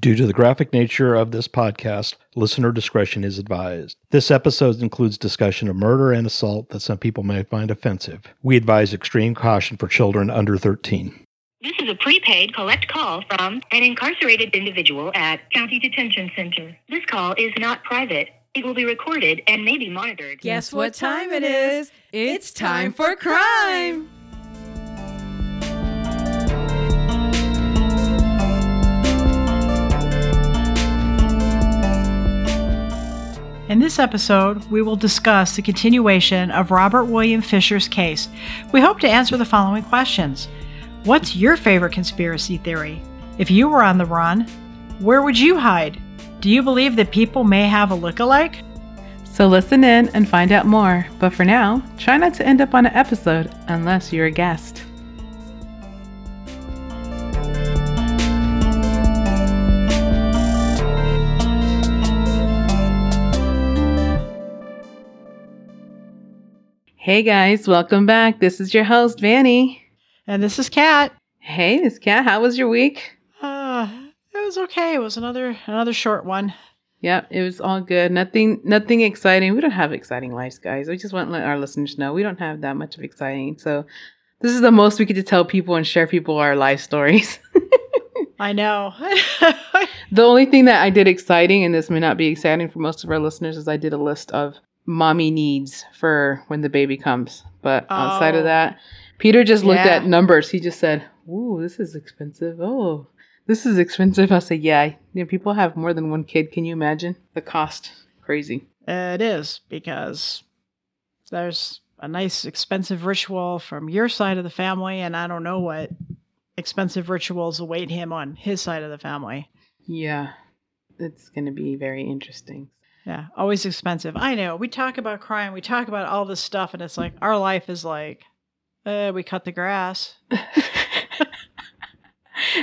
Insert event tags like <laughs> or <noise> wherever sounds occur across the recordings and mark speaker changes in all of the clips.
Speaker 1: Due to the graphic nature of this podcast, listener discretion is advised. This episode includes discussion of murder and assault that some people may find offensive. We advise extreme caution for children under 13.
Speaker 2: This is a prepaid collect call from an incarcerated individual at County Detention Center. This call is not private. It will be recorded and may be monitored.
Speaker 3: Guess what time it is? It's time for crime.
Speaker 4: In this episode, we will discuss the continuation of Robert William Fisher's case. We hope to answer the following questions What's your favorite conspiracy theory? If you were on the run, where would you hide? Do you believe that people may have a look-alike?
Speaker 3: So listen in and find out more. But for now, try not to end up on an episode unless you're a guest. Hey guys, welcome back. This is your host, Vanny.
Speaker 4: And this is Kat.
Speaker 3: Hey, Miss Kat, how was your week?
Speaker 4: Uh, it was okay. It was another another short one.
Speaker 3: Yep, it was all good. Nothing nothing exciting. We don't have exciting lives, guys. We just want to let our listeners know we don't have that much of exciting. So this is the most we get to tell people and share people our life stories. <laughs>
Speaker 4: I know. <laughs>
Speaker 3: the only thing that I did exciting, and this may not be exciting for most of our listeners, is I did a list of mommy needs for when the baby comes. But outside
Speaker 4: Oh.
Speaker 3: of that, Peter just looked
Speaker 4: Yeah.
Speaker 3: at numbers. He just said, "Ooh, this is expensive. Oh, this is expensive." I said, "Yeah, you know, people have more than one kid. Can you imagine the cost? Crazy."
Speaker 4: it is because there's a nice expensive ritual from your side of the family, and I don't know what expensive rituals await him on his side of the family.
Speaker 3: Yeah, it's going to be very interesting.
Speaker 4: Yeah, always expensive. I know. We talk about crime, we talk about all this stuff, and it's like our life is like, uh, we cut the grass. <laughs>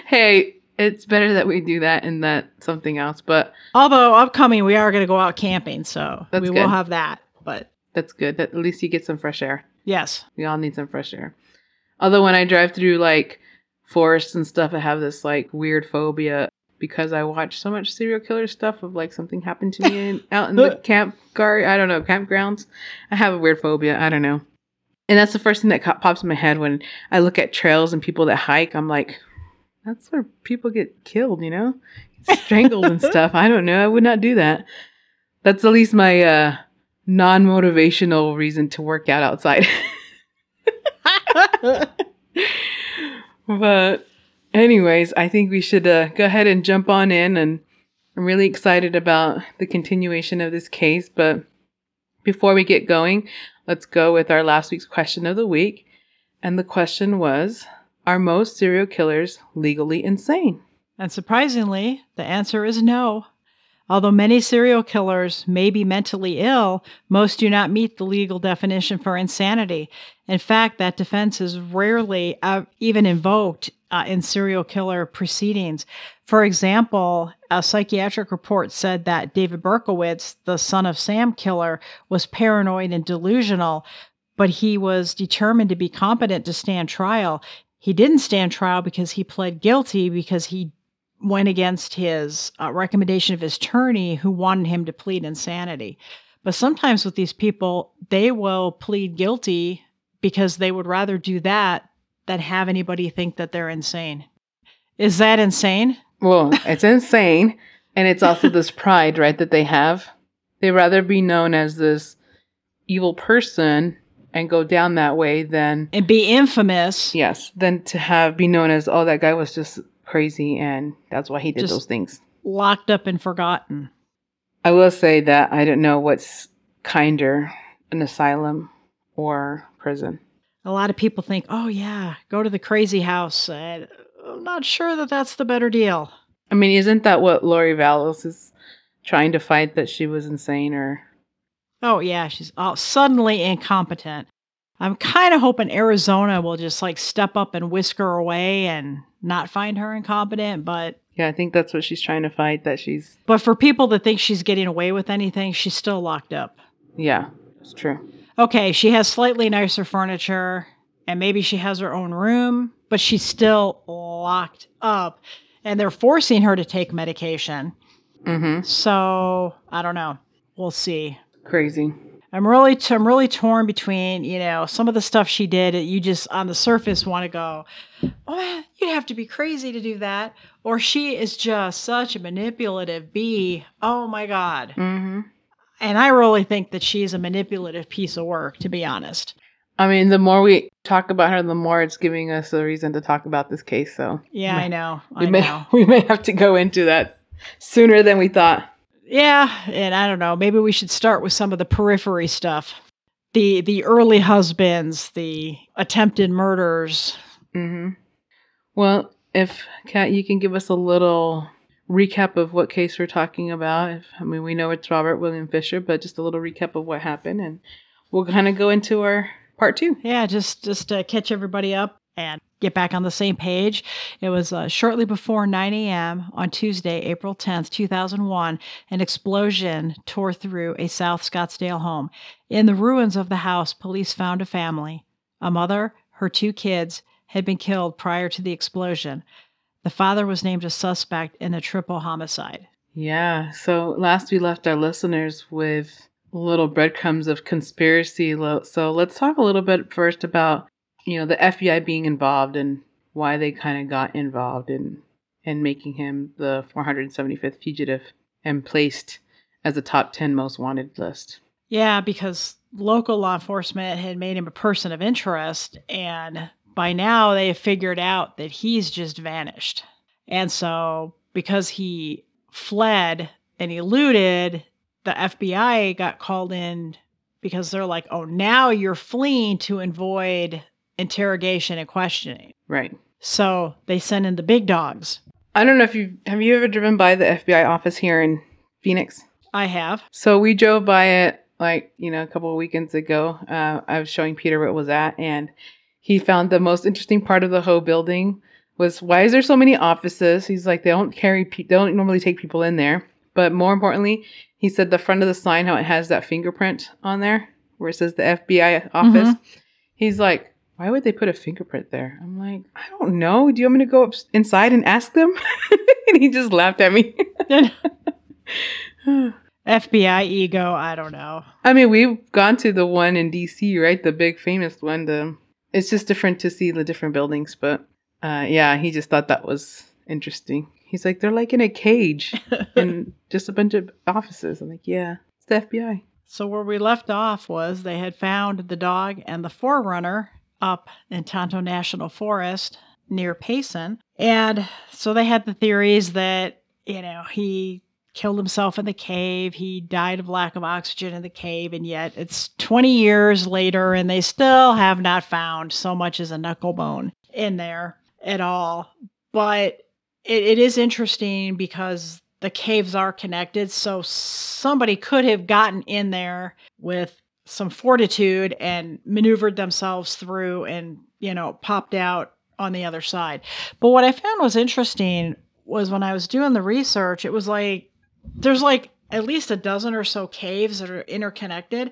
Speaker 3: hey, it's better that we do that and that something else, but
Speaker 4: Although upcoming, we are going to go out camping, so we
Speaker 3: good.
Speaker 4: will have that. But
Speaker 3: that's good. That, at least you get some fresh air.
Speaker 4: yes,
Speaker 3: We all need some fresh air. Although when I drive through like forests and stuff, I have this like weird phobia because I watch so much serial killer stuff of like something happened to me in, <laughs> out in the camp guard. I don't know campgrounds. I have a weird phobia. I don't know. And that's the first thing that co- pops in my head when I look at trails and people that hike. I'm like, that's where people get killed, you know, strangled and <laughs> stuff. I don't know. I would not do that. That's at least my uh, non motivational reason to work out outside. <laughs> but anyways i think we should uh, go ahead and jump on in and i'm really excited about the continuation of this case but before we get going let's go with our last week's question of the week and the question was are most serial killers legally insane
Speaker 4: and surprisingly, the answer is no. Although many serial killers may be mentally ill, most do not meet the legal definition for insanity. In fact, that defense is rarely uh, even invoked uh, in serial killer proceedings. For example, a psychiatric report said that David Berkowitz, the son of Sam killer, was paranoid and delusional, but he was determined to be competent to stand trial. He didn't stand trial because he pled guilty because he went against his uh, recommendation of his attorney who wanted him to plead insanity. But sometimes with these people, they will plead guilty because they would rather do that than have anybody think that they're insane. Is that insane?
Speaker 3: well it's insane and it's also this <laughs> pride right that they have they rather be known as this evil person and go down that way than
Speaker 4: And be infamous.
Speaker 3: Yes, than to have be known as oh that guy was just crazy and that's why he did
Speaker 4: Just-
Speaker 3: those things.
Speaker 4: locked up and forgotten.
Speaker 3: I will say that I don't know what's kinder, an asylum or prison.
Speaker 4: A lot of people think, oh, yeah, go to the crazy house. I'm not sure that that's the better deal.
Speaker 3: I mean, isn't that what Lori Vallow's is trying to fight that she was insane or
Speaker 4: Oh, yeah, she's all suddenly incompetent. I'm kind of hoping Arizona will just like step up and whisk her away and not find her incompetent. But
Speaker 3: yeah, I think that's what she's trying to fight that she's
Speaker 4: but for people that think she's getting away with anything, she's still locked up.
Speaker 3: yeah, it's true.
Speaker 4: Okay, she has slightly nicer furniture and maybe she has her own room, but she's still locked up. and they're forcing her to take medication.
Speaker 3: Mm-hmm.
Speaker 4: So I don't know. We'll see.
Speaker 3: Crazy.
Speaker 4: I'm really, t- I'm really torn between, you know, some of the stuff she did. You just on the surface want to go, oh, man, you'd have to be crazy to do that, or she is just such a manipulative bee. Oh my god.
Speaker 3: Mm-hmm.
Speaker 4: And I really think that she's a manipulative piece of work, to be honest.
Speaker 3: I mean, the more we talk about her, the more it's giving us a reason to talk about this case. So
Speaker 4: Yeah,
Speaker 3: May-
Speaker 4: I know.
Speaker 3: we
Speaker 4: I
Speaker 3: may
Speaker 4: know. <laughs>
Speaker 3: we may have to go into that sooner than we thought.
Speaker 4: Yeah, and I don't know. Maybe we should start with some of the periphery stuff. The the early husbands, the attempted murders.
Speaker 3: Mm-hmm. Well, if Kat, you can give us a little recap of what case we're talking about. If I mean, we know it's Robert William Fisher, but just a little recap of what happened, and we'll kind of go into our part two.
Speaker 4: Yeah, just just to catch everybody up and get back on the same page. It was uh, shortly before 9 a.m. on Tuesday, April 10th, 2001. An explosion tore through a South Scottsdale home. In the ruins of the house, police found a family. A mother, her two kids, had been killed prior to the explosion. The father was named a suspect in a triple homicide.
Speaker 3: Yeah. So last we left our listeners with little breadcrumbs of conspiracy. So let's talk a little bit first about you know the FBI being involved and why they kind of got involved in in making him the 475th fugitive and placed as a top 10 most wanted list.
Speaker 4: Yeah, because local law enforcement had made him a person of interest, and by now they have figured out that he's just vanished. And so, because he fled and eluded, the FBI got called in because they're like, oh, now you're fleeing to avoid interrogation and questioning.
Speaker 3: Right.
Speaker 4: So they send in the big dogs.
Speaker 3: I don't know if you have you ever driven by the FBI office here in Phoenix.
Speaker 4: I have.
Speaker 3: So we drove by it like you know a couple of weekends ago. Uh, I was showing Peter where it was at, and he found the most interesting part of the whole building was why is there so many offices? He's like they don't carry pe- they don't normally take people in there, but more importantly, he said the front of the sign how it has that fingerprint on there where it says the FBI office. He's like. Why would they put a fingerprint there? I'm like, I don't know. Do you want me to go up inside and ask them? <laughs> and he just laughed at me. <laughs>
Speaker 4: FBI ego, I don't know.
Speaker 3: I mean, we've gone to the one in DC, right? The big famous one. The it's just different to see the different buildings, but uh, yeah, he just thought that was interesting. He's like, they're like in a cage <laughs> and just a bunch of offices. I'm like, yeah, it's the FBI.
Speaker 4: So where we left off was they had found the dog and the 4Runner up in Tonto National Forest near Payson. And so they had the theories that, you know, he killed himself in the cave, he died of lack of oxygen in the cave, and yet it's 20 years later and they still have not found so much as a knuckle bone in there at all. But it, it is interesting because the caves are connected. So somebody could have gotten in there with some fortitude and maneuvered themselves through and, you know, popped out on the other side. But what I found was interesting was when I was doing the research, it was like there's like at least a dozen or so caves that are interconnected.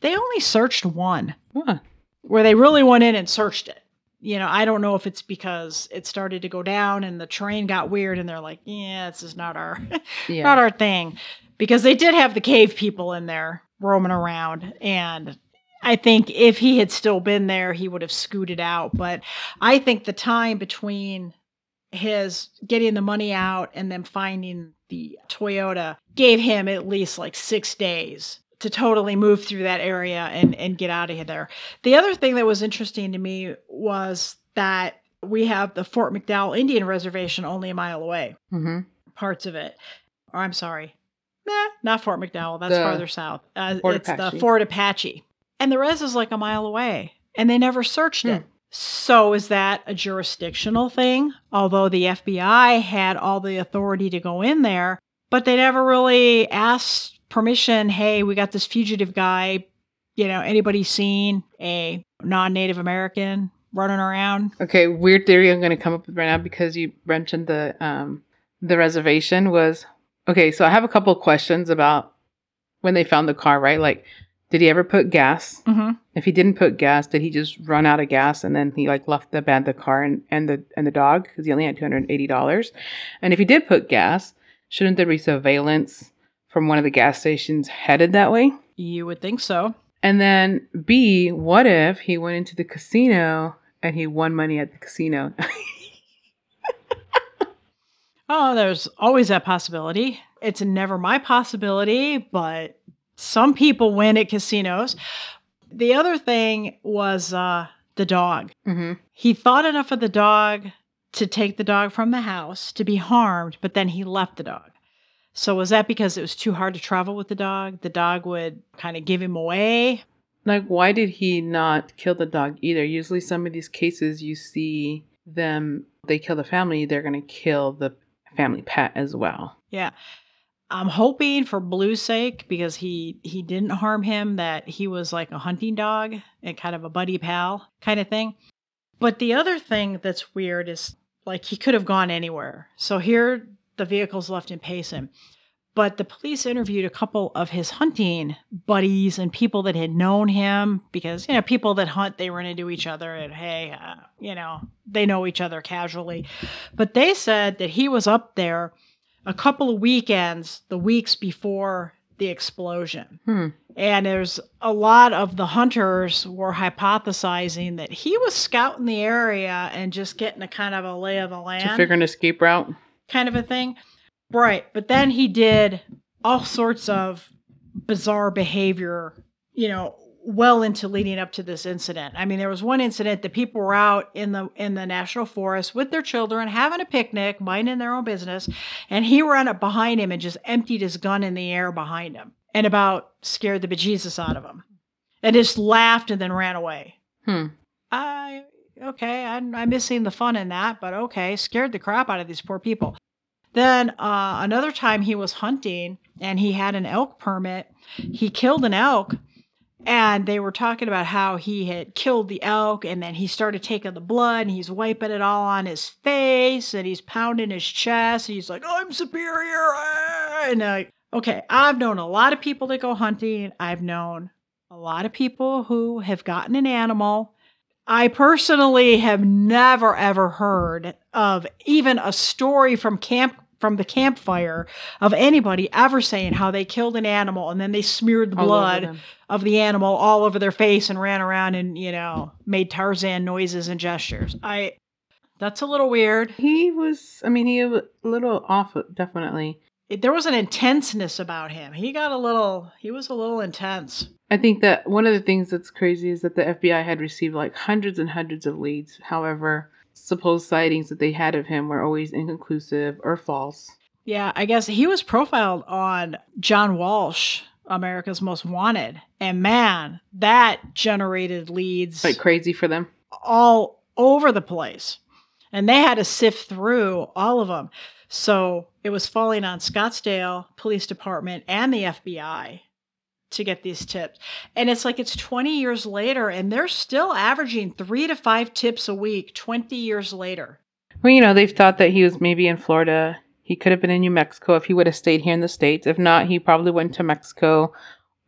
Speaker 4: They only searched one
Speaker 3: Huh.
Speaker 4: where they really went in and searched it. You know, I don't know if it's because it started to go down and the terrain got weird and they're like, yeah, this is not our <laughs>
Speaker 3: Yeah.
Speaker 4: not our thing. Because they did have the cave people in there roaming around and I think if he had still been there, he would have scooted out. But I think the time between his getting the money out and then finding the Toyota gave him at least like six days to totally move through that area and, and get out of there. The other thing that was interesting to me was that we have the Fort McDowell Indian Reservation only a mile away,
Speaker 3: hmm
Speaker 4: parts of it. Or I'm sorry, nah, not Fort McDowell. That's
Speaker 3: The
Speaker 4: farther south. Uh, it's the Fort Apache. And the res is like a mile away. And they never searched
Speaker 3: Hmm.
Speaker 4: it. So is that a jurisdictional thing? Although the FBI had all the authority to go in there, but they never really asked permission. Hey, we got this fugitive guy. You know, anybody seen a non-Native American running around?
Speaker 3: Okay, weird theory I'm going to come up with right now because you mentioned the um the reservation was okay. So I have a couple of questions about when they found the car. Right, like Did he ever put gas?
Speaker 4: hmm
Speaker 3: If he didn't put gas, did he just run out of gas and then he like left the bed, the car, and, and the and the dog because he only had two hundred eighty dollars? And if he did put gas, shouldn't there be surveillance from one of the gas stations headed that way?
Speaker 4: You would think so.
Speaker 3: And then B, what if he went into the casino and he won money at the casino? <laughs>
Speaker 4: Oh, there's always that possibility. It's never my possibility, but some people win at casinos. The other thing was uh, the dog.
Speaker 3: mm-hmm.
Speaker 4: He thought enough of the dog to take the dog from the house to be harmed, but then he left the dog. So was that because it was too hard to travel with the dog? The dog would kind of give him away.
Speaker 3: Like, why did he not kill the dog either? Usually, some of these cases, you see them, they kill the family, they're going to kill the family pet as well.
Speaker 4: Yeah. I'm hoping for Blue's sake because he he didn't harm him that he was like a hunting dog and kind of a buddy pal kind of thing. But the other thing that's weird is like he could have gone anywhere. So here the vehicle's left in Payson. But the police interviewed a couple of his hunting buddies and people that had known him because, you know, people that hunt, they run into each other and, hey, uh, you know, they know each other casually. But they said that he was up there a couple of weekends, the weeks before the explosion.
Speaker 3: Hmm.
Speaker 4: And there's a lot of the hunters were hypothesizing that he was scouting the area and just getting a kind of a lay of the land To
Speaker 3: figure an escape route.
Speaker 4: kind of a thing. Right. But then he did all sorts of bizarre behavior, you know, well into leading up to this incident. I mean, there was one incident that people were out in the in the national forest with their children having a picnic, minding their own business, and he ran up behind him and just emptied his gun in the air behind him and about scared the bejesus out of him. And just laughed and then ran away.
Speaker 3: Hmm.
Speaker 4: I okay, I'm, I'm missing the fun in that, but okay, scared the crap out of these poor people. Then uh, another time he was hunting and he had an elk permit. He killed an elk, and they were talking about how he had killed the elk, and then he started taking the blood and he's wiping it all on his face and he's pounding his chest. And he's like, "I'm superior," ah," and uh, okay, I've known a lot of people that go hunting. I've known a lot of people who have gotten an animal. I personally have never ever heard of even a story from camp from the campfire of anybody ever saying how they killed an animal and then they smeared the blood of the animal all over their face and ran around and you know made Tarzan noises and gestures. I that's a little weird.
Speaker 3: He was, I mean, he was a little off, definitely.
Speaker 4: It- there was an intenseness about him. He got a little he was a little intense.
Speaker 3: I think that one of the things that's crazy is that the FBI had received like hundreds and hundreds of leads. However, supposed sightings that they had of him were always inconclusive or false.
Speaker 4: Yeah, I guess he was profiled on John Walsh, America's Most Wanted. And man, that generated leads
Speaker 3: Like crazy for them.
Speaker 4: all over the place. And they had to sift through all of them. So it was falling on Scottsdale Police Department and the FBI to get these tips. And it's like it's 20 years later, and they're still averaging three to five tips a week 20 years later.
Speaker 3: Well, you know, they've thought that he was maybe in Florida. He could have been in New Mexico if he would have stayed here in the States. If not, he probably went to Mexico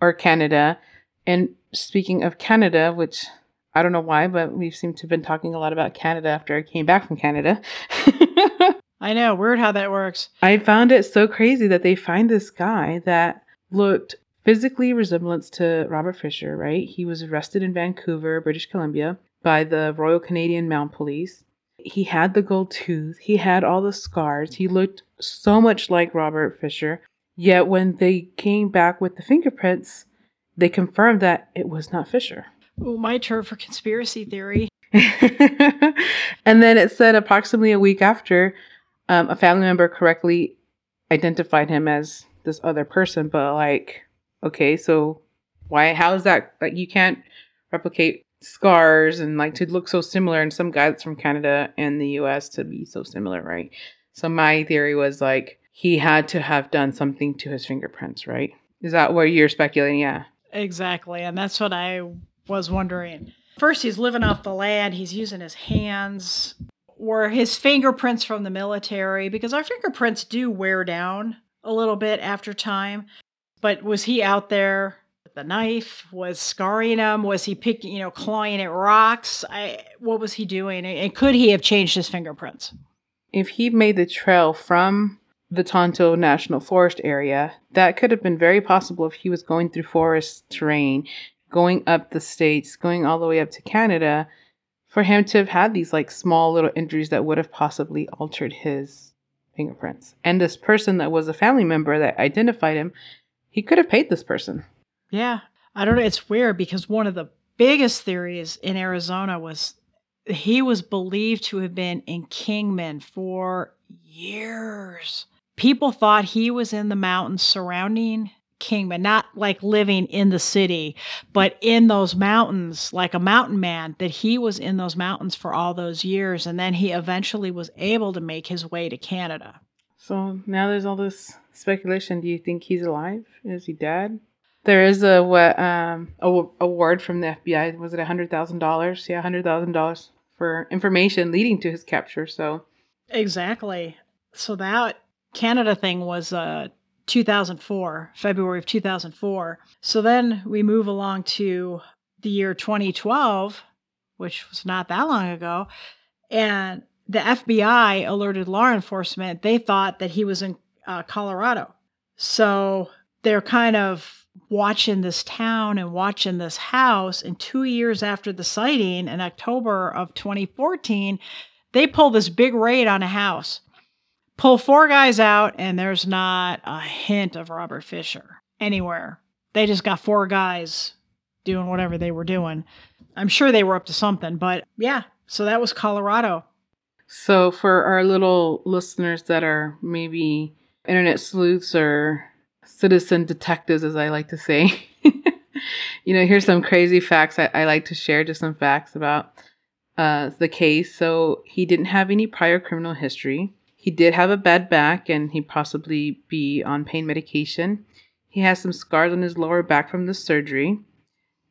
Speaker 3: or Canada. And speaking of Canada, which I don't know why, but we seem to have been talking a lot about Canada after I came back from Canada. <laughs>
Speaker 4: I know, weird how that works.
Speaker 3: I found it so crazy that they find this guy that looked physically resemblance to Robert Fisher, right? He was arrested in Vancouver, British Columbia, by the Royal Canadian Mounted Police. He had the gold tooth, he had all the scars, he looked so much like Robert Fisher. Yet when they came back with the fingerprints, they confirmed that it was not Fisher.
Speaker 4: Ooh, my turn for conspiracy theory. <laughs>
Speaker 3: and then it said approximately a week after, um, a family member correctly identified him as this other person. But like, okay, so why? How is that? Like, you can't replicate scars and like to look so similar, and some guy that's from Canada and the U.S. to be so similar, right? So my theory was like he had to have done something to his fingerprints, right? Is that what you're speculating? Yeah.
Speaker 4: Exactly. And that's what I was wondering. First, he's living off the land, he's using his hands or his fingerprints from the military because our fingerprints do wear down a little bit after time. But was he out there with the knife? Was scarring him? Was he picking, you know, clawing at rocks? I, what was he doing? And could he have changed his fingerprints?
Speaker 3: If he made the trail from the Tonto National Forest area, that could have been very possible if he was going through forest terrain, going up the states, going all the way up to Canada, for him to have had these like small little injuries that would have possibly altered his fingerprints. And this person that was a family member that identified him, he could have paid this person.
Speaker 4: Yeah. I don't know. It's weird because one of the biggest theories in Arizona was he was believed to have been in Kingman for years. People thought he was in the mountains surrounding Kingman, not like living in the city, but in those mountains, like a mountain man, that he was in those mountains for all those years. And then he eventually was able to make his way to Canada.
Speaker 3: So now there's all this speculation. Do you think he's alive? Is he dead? There is a what um a award from the FBI. Was it a hundred thousand dollars? Yeah, hundred thousand dollars for information leading to his capture. So
Speaker 4: exactly. So that Canada thing was uh 2004, February of 2004. So then we move along to the year 2012, which was not that long ago, and the FBI alerted law enforcement. They thought that he was in uh, Colorado. So they're kind of watching this town and watching this house. And two years after the sighting in October of 2014, they pull this big raid on a house pull four guys out, and there's not a hint of Robert Fisher anywhere. They just got four guys doing whatever they were doing. I'm sure they were up to something, but yeah, so that was Colorado.
Speaker 3: So, for our little listeners that are maybe internet sleuths or citizen detectives, as I like to say, <laughs> you know, here's some crazy facts I, I, like to share, just some facts about uh, the case. So, he didn't have any prior criminal history. He did have a bad back and he possibly be on pain medication. He has some scars on his lower back from the surgery.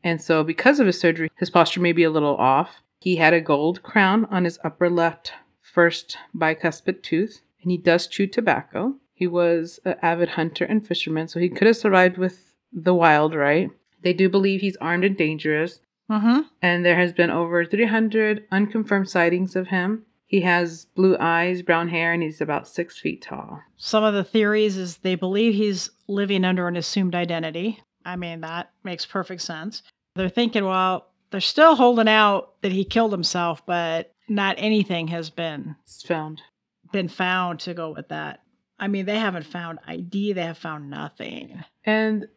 Speaker 3: And so, because of his surgery, his posture may be a little off. He had a gold crown on his upper left first bicuspid tooth, and he does chew tobacco. He was an avid hunter and fisherman, so he could have survived with the wild, right? They do believe he's armed and dangerous.
Speaker 4: Mm-hmm.
Speaker 3: And there has been over 300 unconfirmed sightings of him. He has blue eyes, brown hair, and he's about six feet tall.
Speaker 4: Some of the theories is they believe he's living under an assumed identity. I mean, that makes perfect sense. They're thinking, well, they're still holding out that he killed himself, but not anything has been
Speaker 3: it's found.
Speaker 4: Been found to go with that. I mean, they haven't found ID, they have found nothing.
Speaker 3: And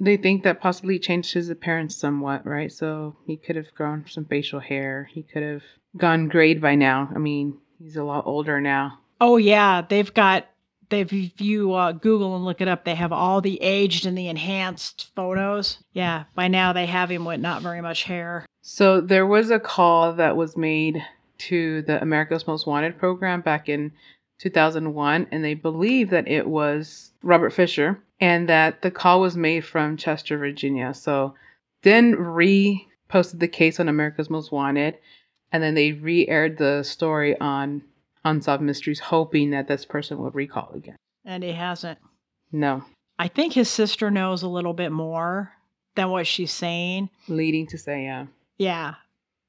Speaker 3: they think that possibly changed his appearance somewhat, right? So he could have grown some facial hair. He could have gone grade by now. I mean, he's a lot older now.
Speaker 4: Oh yeah, they've got they've if you uh, Google and look it up, they have all the aged and the enhanced photos. Yeah, by now they have him with not very much hair.
Speaker 3: So there was a call that was made to the America's Most Wanted program back in 2001, and they believe that it was Robert Fisher, and that the call was made from Chester, Virginia. So then re posted the case on America's Most Wanted and then they re-aired the story on Unsolved Mysteries, hoping that this person would recall again.
Speaker 4: And he hasn't.
Speaker 3: No.
Speaker 4: I think his sister knows a little bit more than what she's saying.
Speaker 3: Leading to say, yeah.
Speaker 4: Yeah.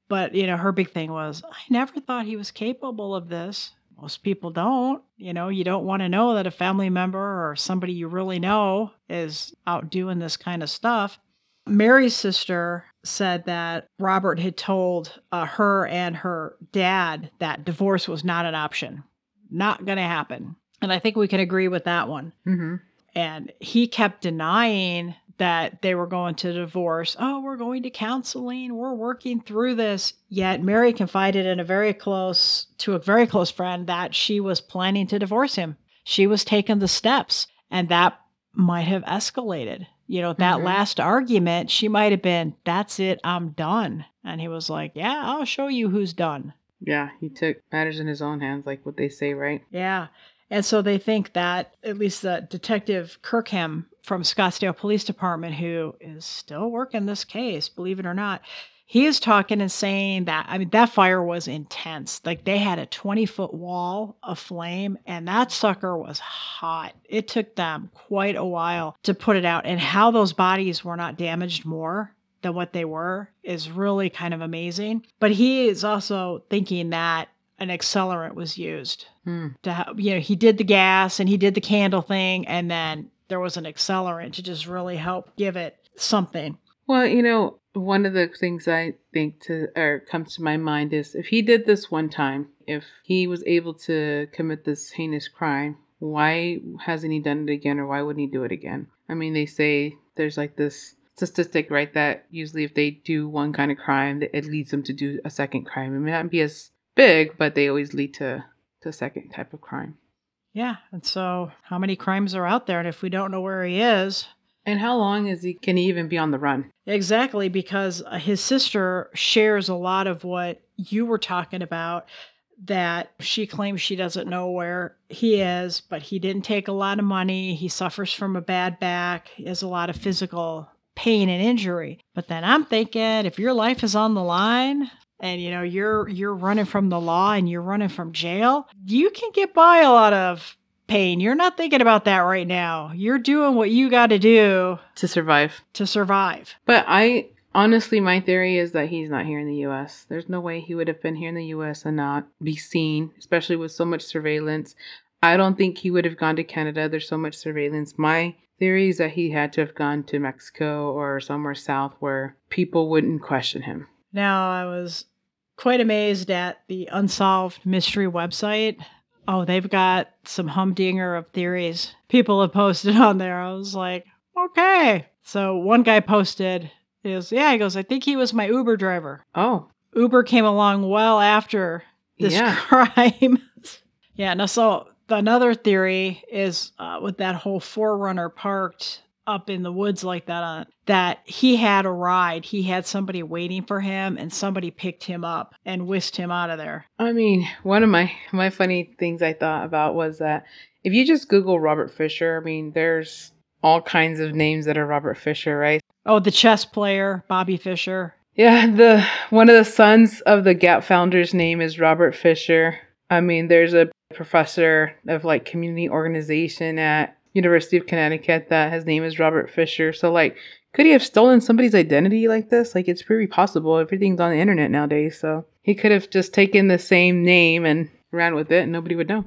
Speaker 4: But, you know, her big thing was, I never thought he was capable of this. Most people don't. You know, you don't want to know that a family member or somebody you really know is out doing this kind of stuff. Mary's sister said that Robert had told uh, her and her dad that divorce was not an option, not going to happen. And I think we can agree with that one.
Speaker 3: Mm-hmm.
Speaker 4: And he kept denying that they were going to divorce. Oh, we're going to counseling. We're working through this. Yet Mary confided in a very close to a very close friend that she was planning to divorce him. She was taking the steps, and that might have escalated you know, that mm-hmm. last argument, she might have been, that's it, I'm done. And he was like, yeah, I'll show you who's done.
Speaker 3: Yeah, he took matters in his own hands, like what they say, right?
Speaker 4: Yeah. And so they think that at least the detective Kirkham from Scottsdale Police Department, who is still working this case, believe it or not, He is talking and saying that, I mean, that fire was intense. Like they had a 20 foot wall of flame, and that sucker was hot. It took them quite a while to put it out. And how those bodies were not damaged more than what they were is really kind of amazing. But he is also thinking that an accelerant was used
Speaker 3: Hmm.
Speaker 4: to help, you know, he did the gas and he did the candle thing, and then there was an accelerant to just really help give it something.
Speaker 3: Well, you know, one of the things I think to or comes to my mind is if he did this one time, if he was able to commit this heinous crime, why hasn't he done it again or why wouldn't he do it again? I mean, they say there's like this statistic, right, that usually if they do one kind of crime, it leads them to do a second crime. It may not be as big, but they always lead to, to a second type of crime.
Speaker 4: Yeah. And so, how many crimes are out there? And if we don't know where he is,
Speaker 3: And how long is he can he even be on the run?
Speaker 4: exactly because uh, his sister shares a lot of what you were talking about. That she claims she doesn't know where he is, but he didn't take a lot of money. He suffers from a bad back. He has a lot of physical pain and injury. But then I'm thinking if your life is on the line and you know you're you're running from the law and you're running from jail, you can get by a lot of pain. You're not thinking about that right now. You're doing what you got to do
Speaker 3: To survive.
Speaker 4: to survive.
Speaker 3: But I honestly, my theory is that he's not here in the US. There's no way he would have been here in the US and not be seen, especially with so much surveillance. I don't think he would have gone to Canada. There's so much surveillance. My theory is that he had to have gone to Mexico or somewhere south where people wouldn't question him.
Speaker 4: Now, I was quite amazed at the Unsolved Mystery website. Oh, they've got some humdinger of theories people have posted <laughs> on there. I was like, okay. So one guy posted is, yeah, he goes, I think he was my Uber driver.
Speaker 3: Oh,
Speaker 4: Uber came along well after this
Speaker 3: yeah. <laughs>
Speaker 4: crime. yeah, no, so another theory is uh, with that whole 4Runner parked up in the woods like that, uh, that he had a ride. He had somebody waiting for him, and somebody picked him up and whisked him out of there.
Speaker 3: I mean, one of my my funny things I thought about was that if you just Google Robert Fisher, I mean, there's all kinds of names that are Robert Fisher, right?
Speaker 4: Oh, the chess player, Bobby Fischer
Speaker 3: Yeah, the one of the sons of the Gap founder's name is Robert Fisher. I mean, there's a professor of like community organization at University of Connecticut that his name is Robert Fisher. So like could he have stolen somebody's identity like this? Like it's pretty possible. Everything's on the internet nowadays, so he could have just taken the same name and ran with it and nobody would know.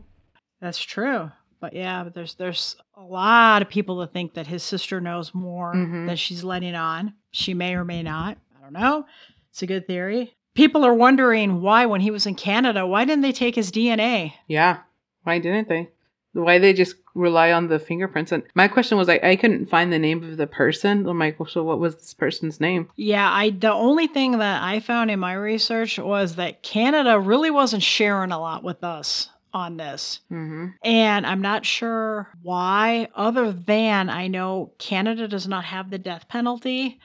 Speaker 4: That's true. But yeah, but there's there's a lot of people that think that his sister knows more
Speaker 3: Mhm.
Speaker 4: than she's letting on. She may or may not. I don't know. It's a good theory. People are wondering why, when he was in Canada, why didn't they take his DNA?
Speaker 3: Yeah. Why didn't they? Why they just rely on the fingerprints? And my question was, I, I couldn't find the name of the person. I'm like, well, so what was this person's name?
Speaker 4: Yeah, I the only thing that I found in my research was that Canada really wasn't sharing a lot with us on this.
Speaker 3: Mm-hmm.
Speaker 4: And I'm not sure why, other than I know Canada does not have the death penalty.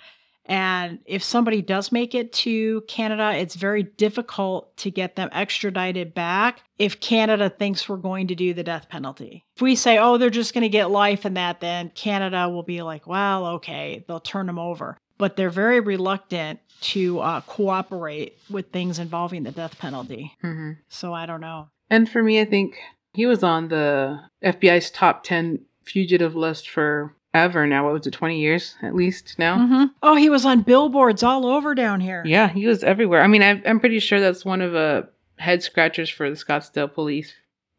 Speaker 4: And if somebody does make it to Canada, it's very difficult to get them extradited back if Canada thinks we're going to do the death penalty. If we say, oh, they're just going to get life and that, then Canada will be like, well, okay, they'll turn them over. But they're very reluctant to uh, cooperate with things involving the death penalty.
Speaker 3: Mm-hmm.
Speaker 4: So I don't know.
Speaker 3: And for me, I think he was on the FBI's top 10 fugitive list for ever now. What was it, 20 years at least now?
Speaker 4: hmm Oh, he was on billboards all over down here.
Speaker 3: Yeah, he was everywhere. I mean, I, I'm pretty sure that's one of the head scratchers for the Scottsdale police.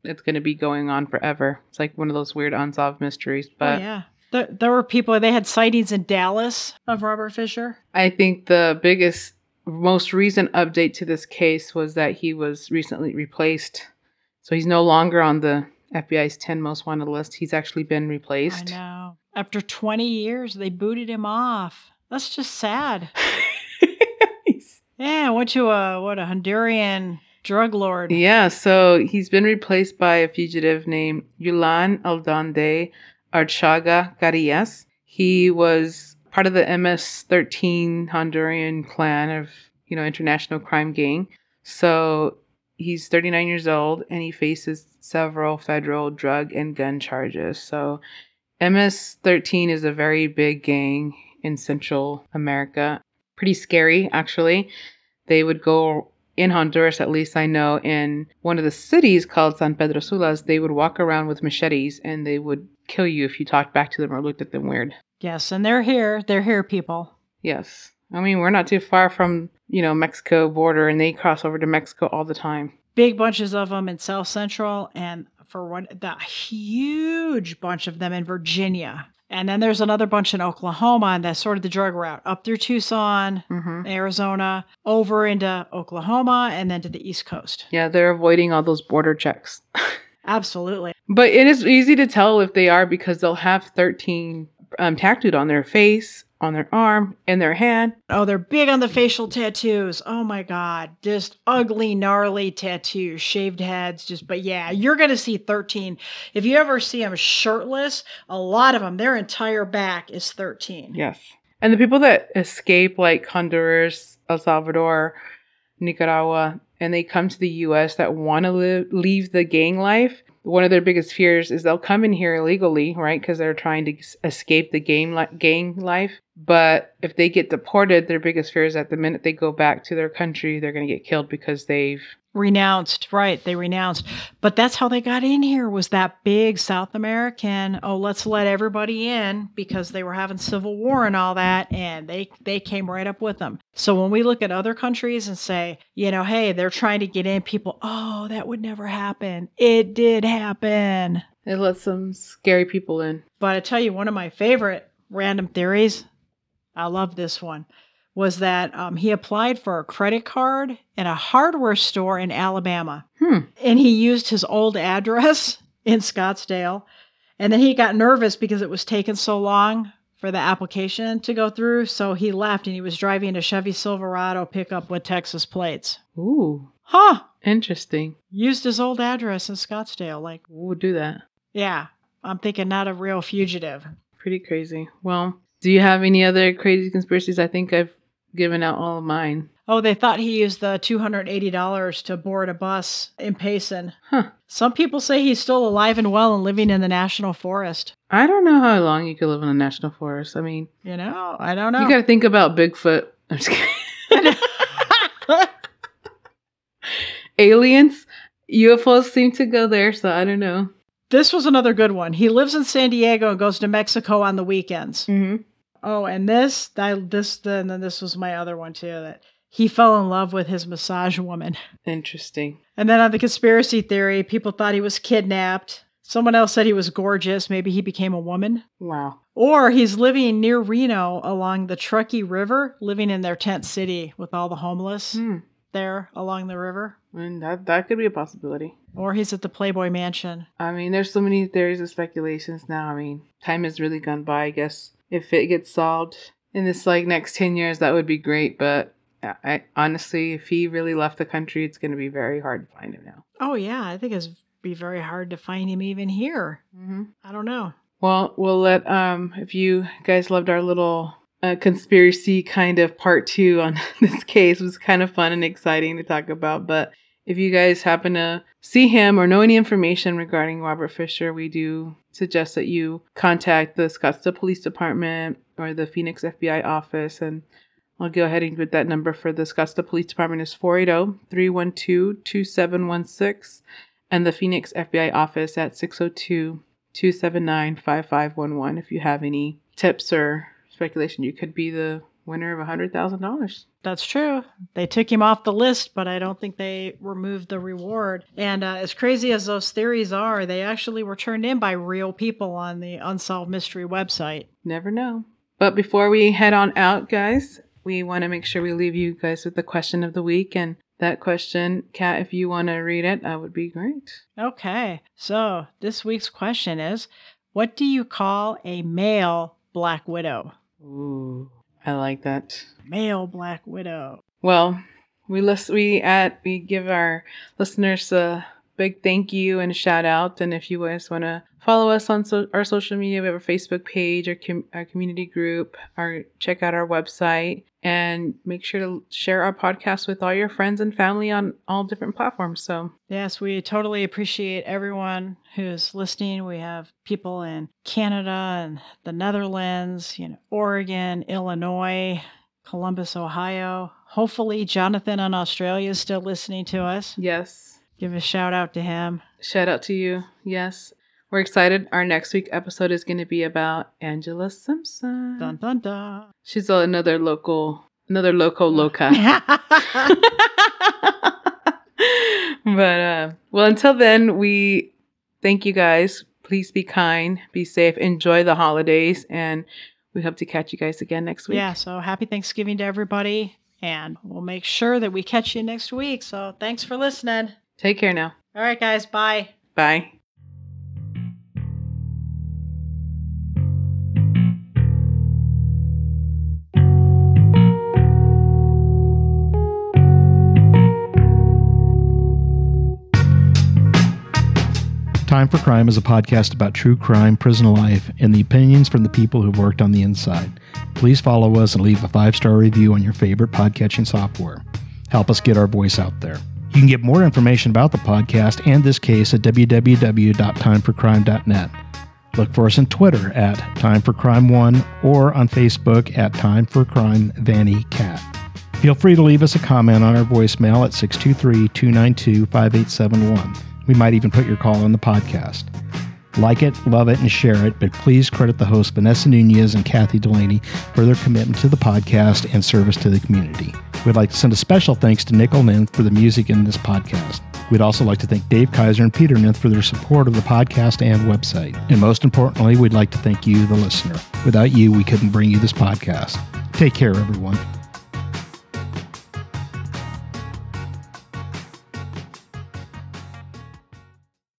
Speaker 3: It's going to be going on forever. It's like one of those weird unsolved mysteries. But
Speaker 4: oh, yeah. There, there were people, they had sightings in Dallas of Robert Fisher.
Speaker 3: I think the biggest, most recent update to this case was that he was recently replaced. So he's no longer on the FBI's 10 most wanted list. He's actually been replaced.
Speaker 4: I know. After 20 years, they booted him off. That's just sad. <laughs> Yeah, went to a, what, a Honduran drug lord.
Speaker 3: yeah, so he's been replaced by a fugitive named Yulan Adonay Archaga Carías. He was part of the MS-13 Honduran clan of, you know, international crime gang. So he's 39 years old and he faces several federal drug and gun charges. So MS-13 is a very big gang in Central America. pretty scary, actually. They would go in Honduras, at least I know, in one of the cities called San Pedro Sulas, they would walk around with machetes and they would kill you if you talked back to them or looked at them weird.
Speaker 4: Yes, and they're here. They're here, people.
Speaker 3: Yes. I mean, we're not too far from, you know, Mexico border and they cross over to Mexico all the time.
Speaker 4: Big bunches of them in South Central, and for one, the huge bunch of them in Virginia. And then there's another bunch in Oklahoma, and that's sort of the drug route up through Tucson,
Speaker 3: Mm-hmm.
Speaker 4: Arizona, over into Oklahoma, and then to the East Coast.
Speaker 3: Yeah, they're avoiding all those border checks. <laughs>
Speaker 4: Absolutely.
Speaker 3: But it is easy to tell if they are because they'll have 13 um, tattooed on their face, on their arm, in their hand.
Speaker 4: Oh, they're big on the facial tattoos. Oh my God. Just ugly, gnarly tattoos, shaved heads. Just, but yeah, you're going to see 13. If you ever see them shirtless, a lot of them, their entire back is 13.
Speaker 3: Yes. And the people that escape, like Honduras, El Salvador, Nicaragua, and they come to the US that want to leave the gang life, one of their biggest fears is they'll come in here illegally, right? Because they're trying to escape the gang, li- gang life. But if they get deported, their biggest fear is that the minute they go back to their country, they're going to get killed because they've
Speaker 4: Renounced, right? They renounced. But that's how they got in here was that big South American, oh, let's let everybody in because they were having civil war and all that and they they came right up with them. So when we look at other countries and say, you know, hey, they're trying to get in, people, oh, that would never happen. It did happen.
Speaker 3: it let some scary people in.
Speaker 4: But I tell you, one of my favorite random theories, I love this one, was that um, he applied for a credit card in a hardware store in Alabama.
Speaker 3: Hmm.
Speaker 4: And he used his old address <laughs> in Scottsdale. And then he got nervous because it was taking so long for the application to go through. So he left and he was driving a Chevy Silverado pickup with Texas plates.
Speaker 3: Ooh,
Speaker 4: Huh.
Speaker 3: interesting.
Speaker 4: Used his old address in Scottsdale. Like,
Speaker 3: Who would do that?
Speaker 4: yeah, I'm thinking not a real fugitive.
Speaker 3: Pretty crazy. Well, do you have any other crazy conspiracies? I think I've given out all of mine.
Speaker 4: Oh, they thought he used the $280 to board a bus in Payson.
Speaker 3: Huh.
Speaker 4: Some people say he's still alive and well and living in the national forest.
Speaker 3: I don't know how long you could live in a national forest. I mean,
Speaker 4: You know, I don't know.
Speaker 3: you got to think about Bigfoot. <laughs> I'm just kidding. <laughs> Aliens, UFOs seem to go there, so I don't know.
Speaker 4: this was another good one. He lives in San Diego and goes to Mexico on the weekends.
Speaker 3: Mm-hmm.
Speaker 4: Oh, and this, I, this, then then this was my other one too. That he fell in love with his massage woman.
Speaker 3: Interesting.
Speaker 4: And then on the conspiracy theory, people thought he was kidnapped. Someone else said he was gorgeous. Maybe he became a woman.
Speaker 3: Wow.
Speaker 4: Or he's living near Reno along the Truckee River, living in their tent city with all the homeless
Speaker 3: Hmm.
Speaker 4: there along the river.
Speaker 3: And that that could be a possibility.
Speaker 4: Or he's at the Playboy Mansion.
Speaker 3: I mean, there's so many theories and speculations now. I mean, time has really gone by. I guess if it gets solved in this like next ten years, that would be great. But I, I honestly, if he really left the country, it's going to be very hard to find him now.
Speaker 4: Oh, yeah. I think it's be very hard to find him even here.
Speaker 3: Mm-hmm.
Speaker 4: I don't know.
Speaker 3: Well, we'll let um if you guys loved our little uh, conspiracy kind of part two on <laughs> this case it was kind of fun and exciting to talk about. But if you guys happen to see him or know any information regarding Robert Fisher, we do suggest that you contact the Scottsdale Police Department or the Phoenix FBI office and I'll go ahead and put that number for the Scottsdale Police Department is oh, 480-312-2716 and the Phoenix FBI office at 602 279 5511 if you have any tips or speculation you could be the winner of $100,000.
Speaker 4: That's true. They took him off the list, but I don't think they removed the reward. And uh, as crazy as those theories are, they actually were turned in by real people on the Unsolved Mystery website.
Speaker 3: Never know. But before we head on out, guys, we want to make sure we leave you guys with the question of the week. And that question, Kat, if you want to read it, that would be great.
Speaker 4: Okay, so this week's question is What do you call a male Black Widow?
Speaker 3: Ooh, I like that.
Speaker 4: Male Black Widow.
Speaker 3: Well, we list we at we give our listeners a big thank you and a shout out. And if you guys want to follow us on so, our social media, we have a Facebook page, our, com- our community group, our check out our website, and make sure to share our podcast with all your friends and family on all different platforms. So
Speaker 4: Yes, we totally appreciate everyone who's listening. We have people in Canada and the Netherlands, you know, Oregon, Illinois, Columbus, Ohio. Hopefully, Jonathan in Australia is still listening to us.
Speaker 3: Yes.
Speaker 4: Give a shout out to him.
Speaker 3: Shout out to you. Yes. We're excited. Our next week episode is going to be about Angela Simpson.
Speaker 4: Dun dun dun.
Speaker 3: She's another local, another loco loca. <laughs> <laughs> but uh, well, until then, we thank you guys. Please be kind, be safe, enjoy the holidays, and we hope to catch you guys again next week.
Speaker 4: yeah, so happy Thanksgiving to everybody. And we'll make sure that we catch you next week. So thanks for listening.
Speaker 3: Take care now.
Speaker 4: All right, guys. Bye.
Speaker 3: Bye.
Speaker 1: Time for Crime is a podcast about true crime, prison life, and the opinions from the people who've worked on the inside. Please follow us and leave a five star review on your favorite podcatching software. Help us get our voice out there. You can get more information about the podcast and this case at www.timeforcrime.net. Look for us on Twitter at Time for Crime One or on Facebook at Time for Crime Vanny Cat. Feel free to leave us a comment on our voicemail at 623 292 5871. We might even put your call on the podcast. Like it, love it, and share it, but please credit the hosts Vanessa Nunez and Kathy Delaney for their commitment to the podcast and service to the community. We'd like to send a special thanks to Nickel Ninth for the music in this podcast. We'd also like to thank Dave Kaiser and Peter Ninth for their support of the podcast and website. And most importantly, we'd like to thank you, the listener. Without you, we couldn't bring you this podcast. Take care, everyone.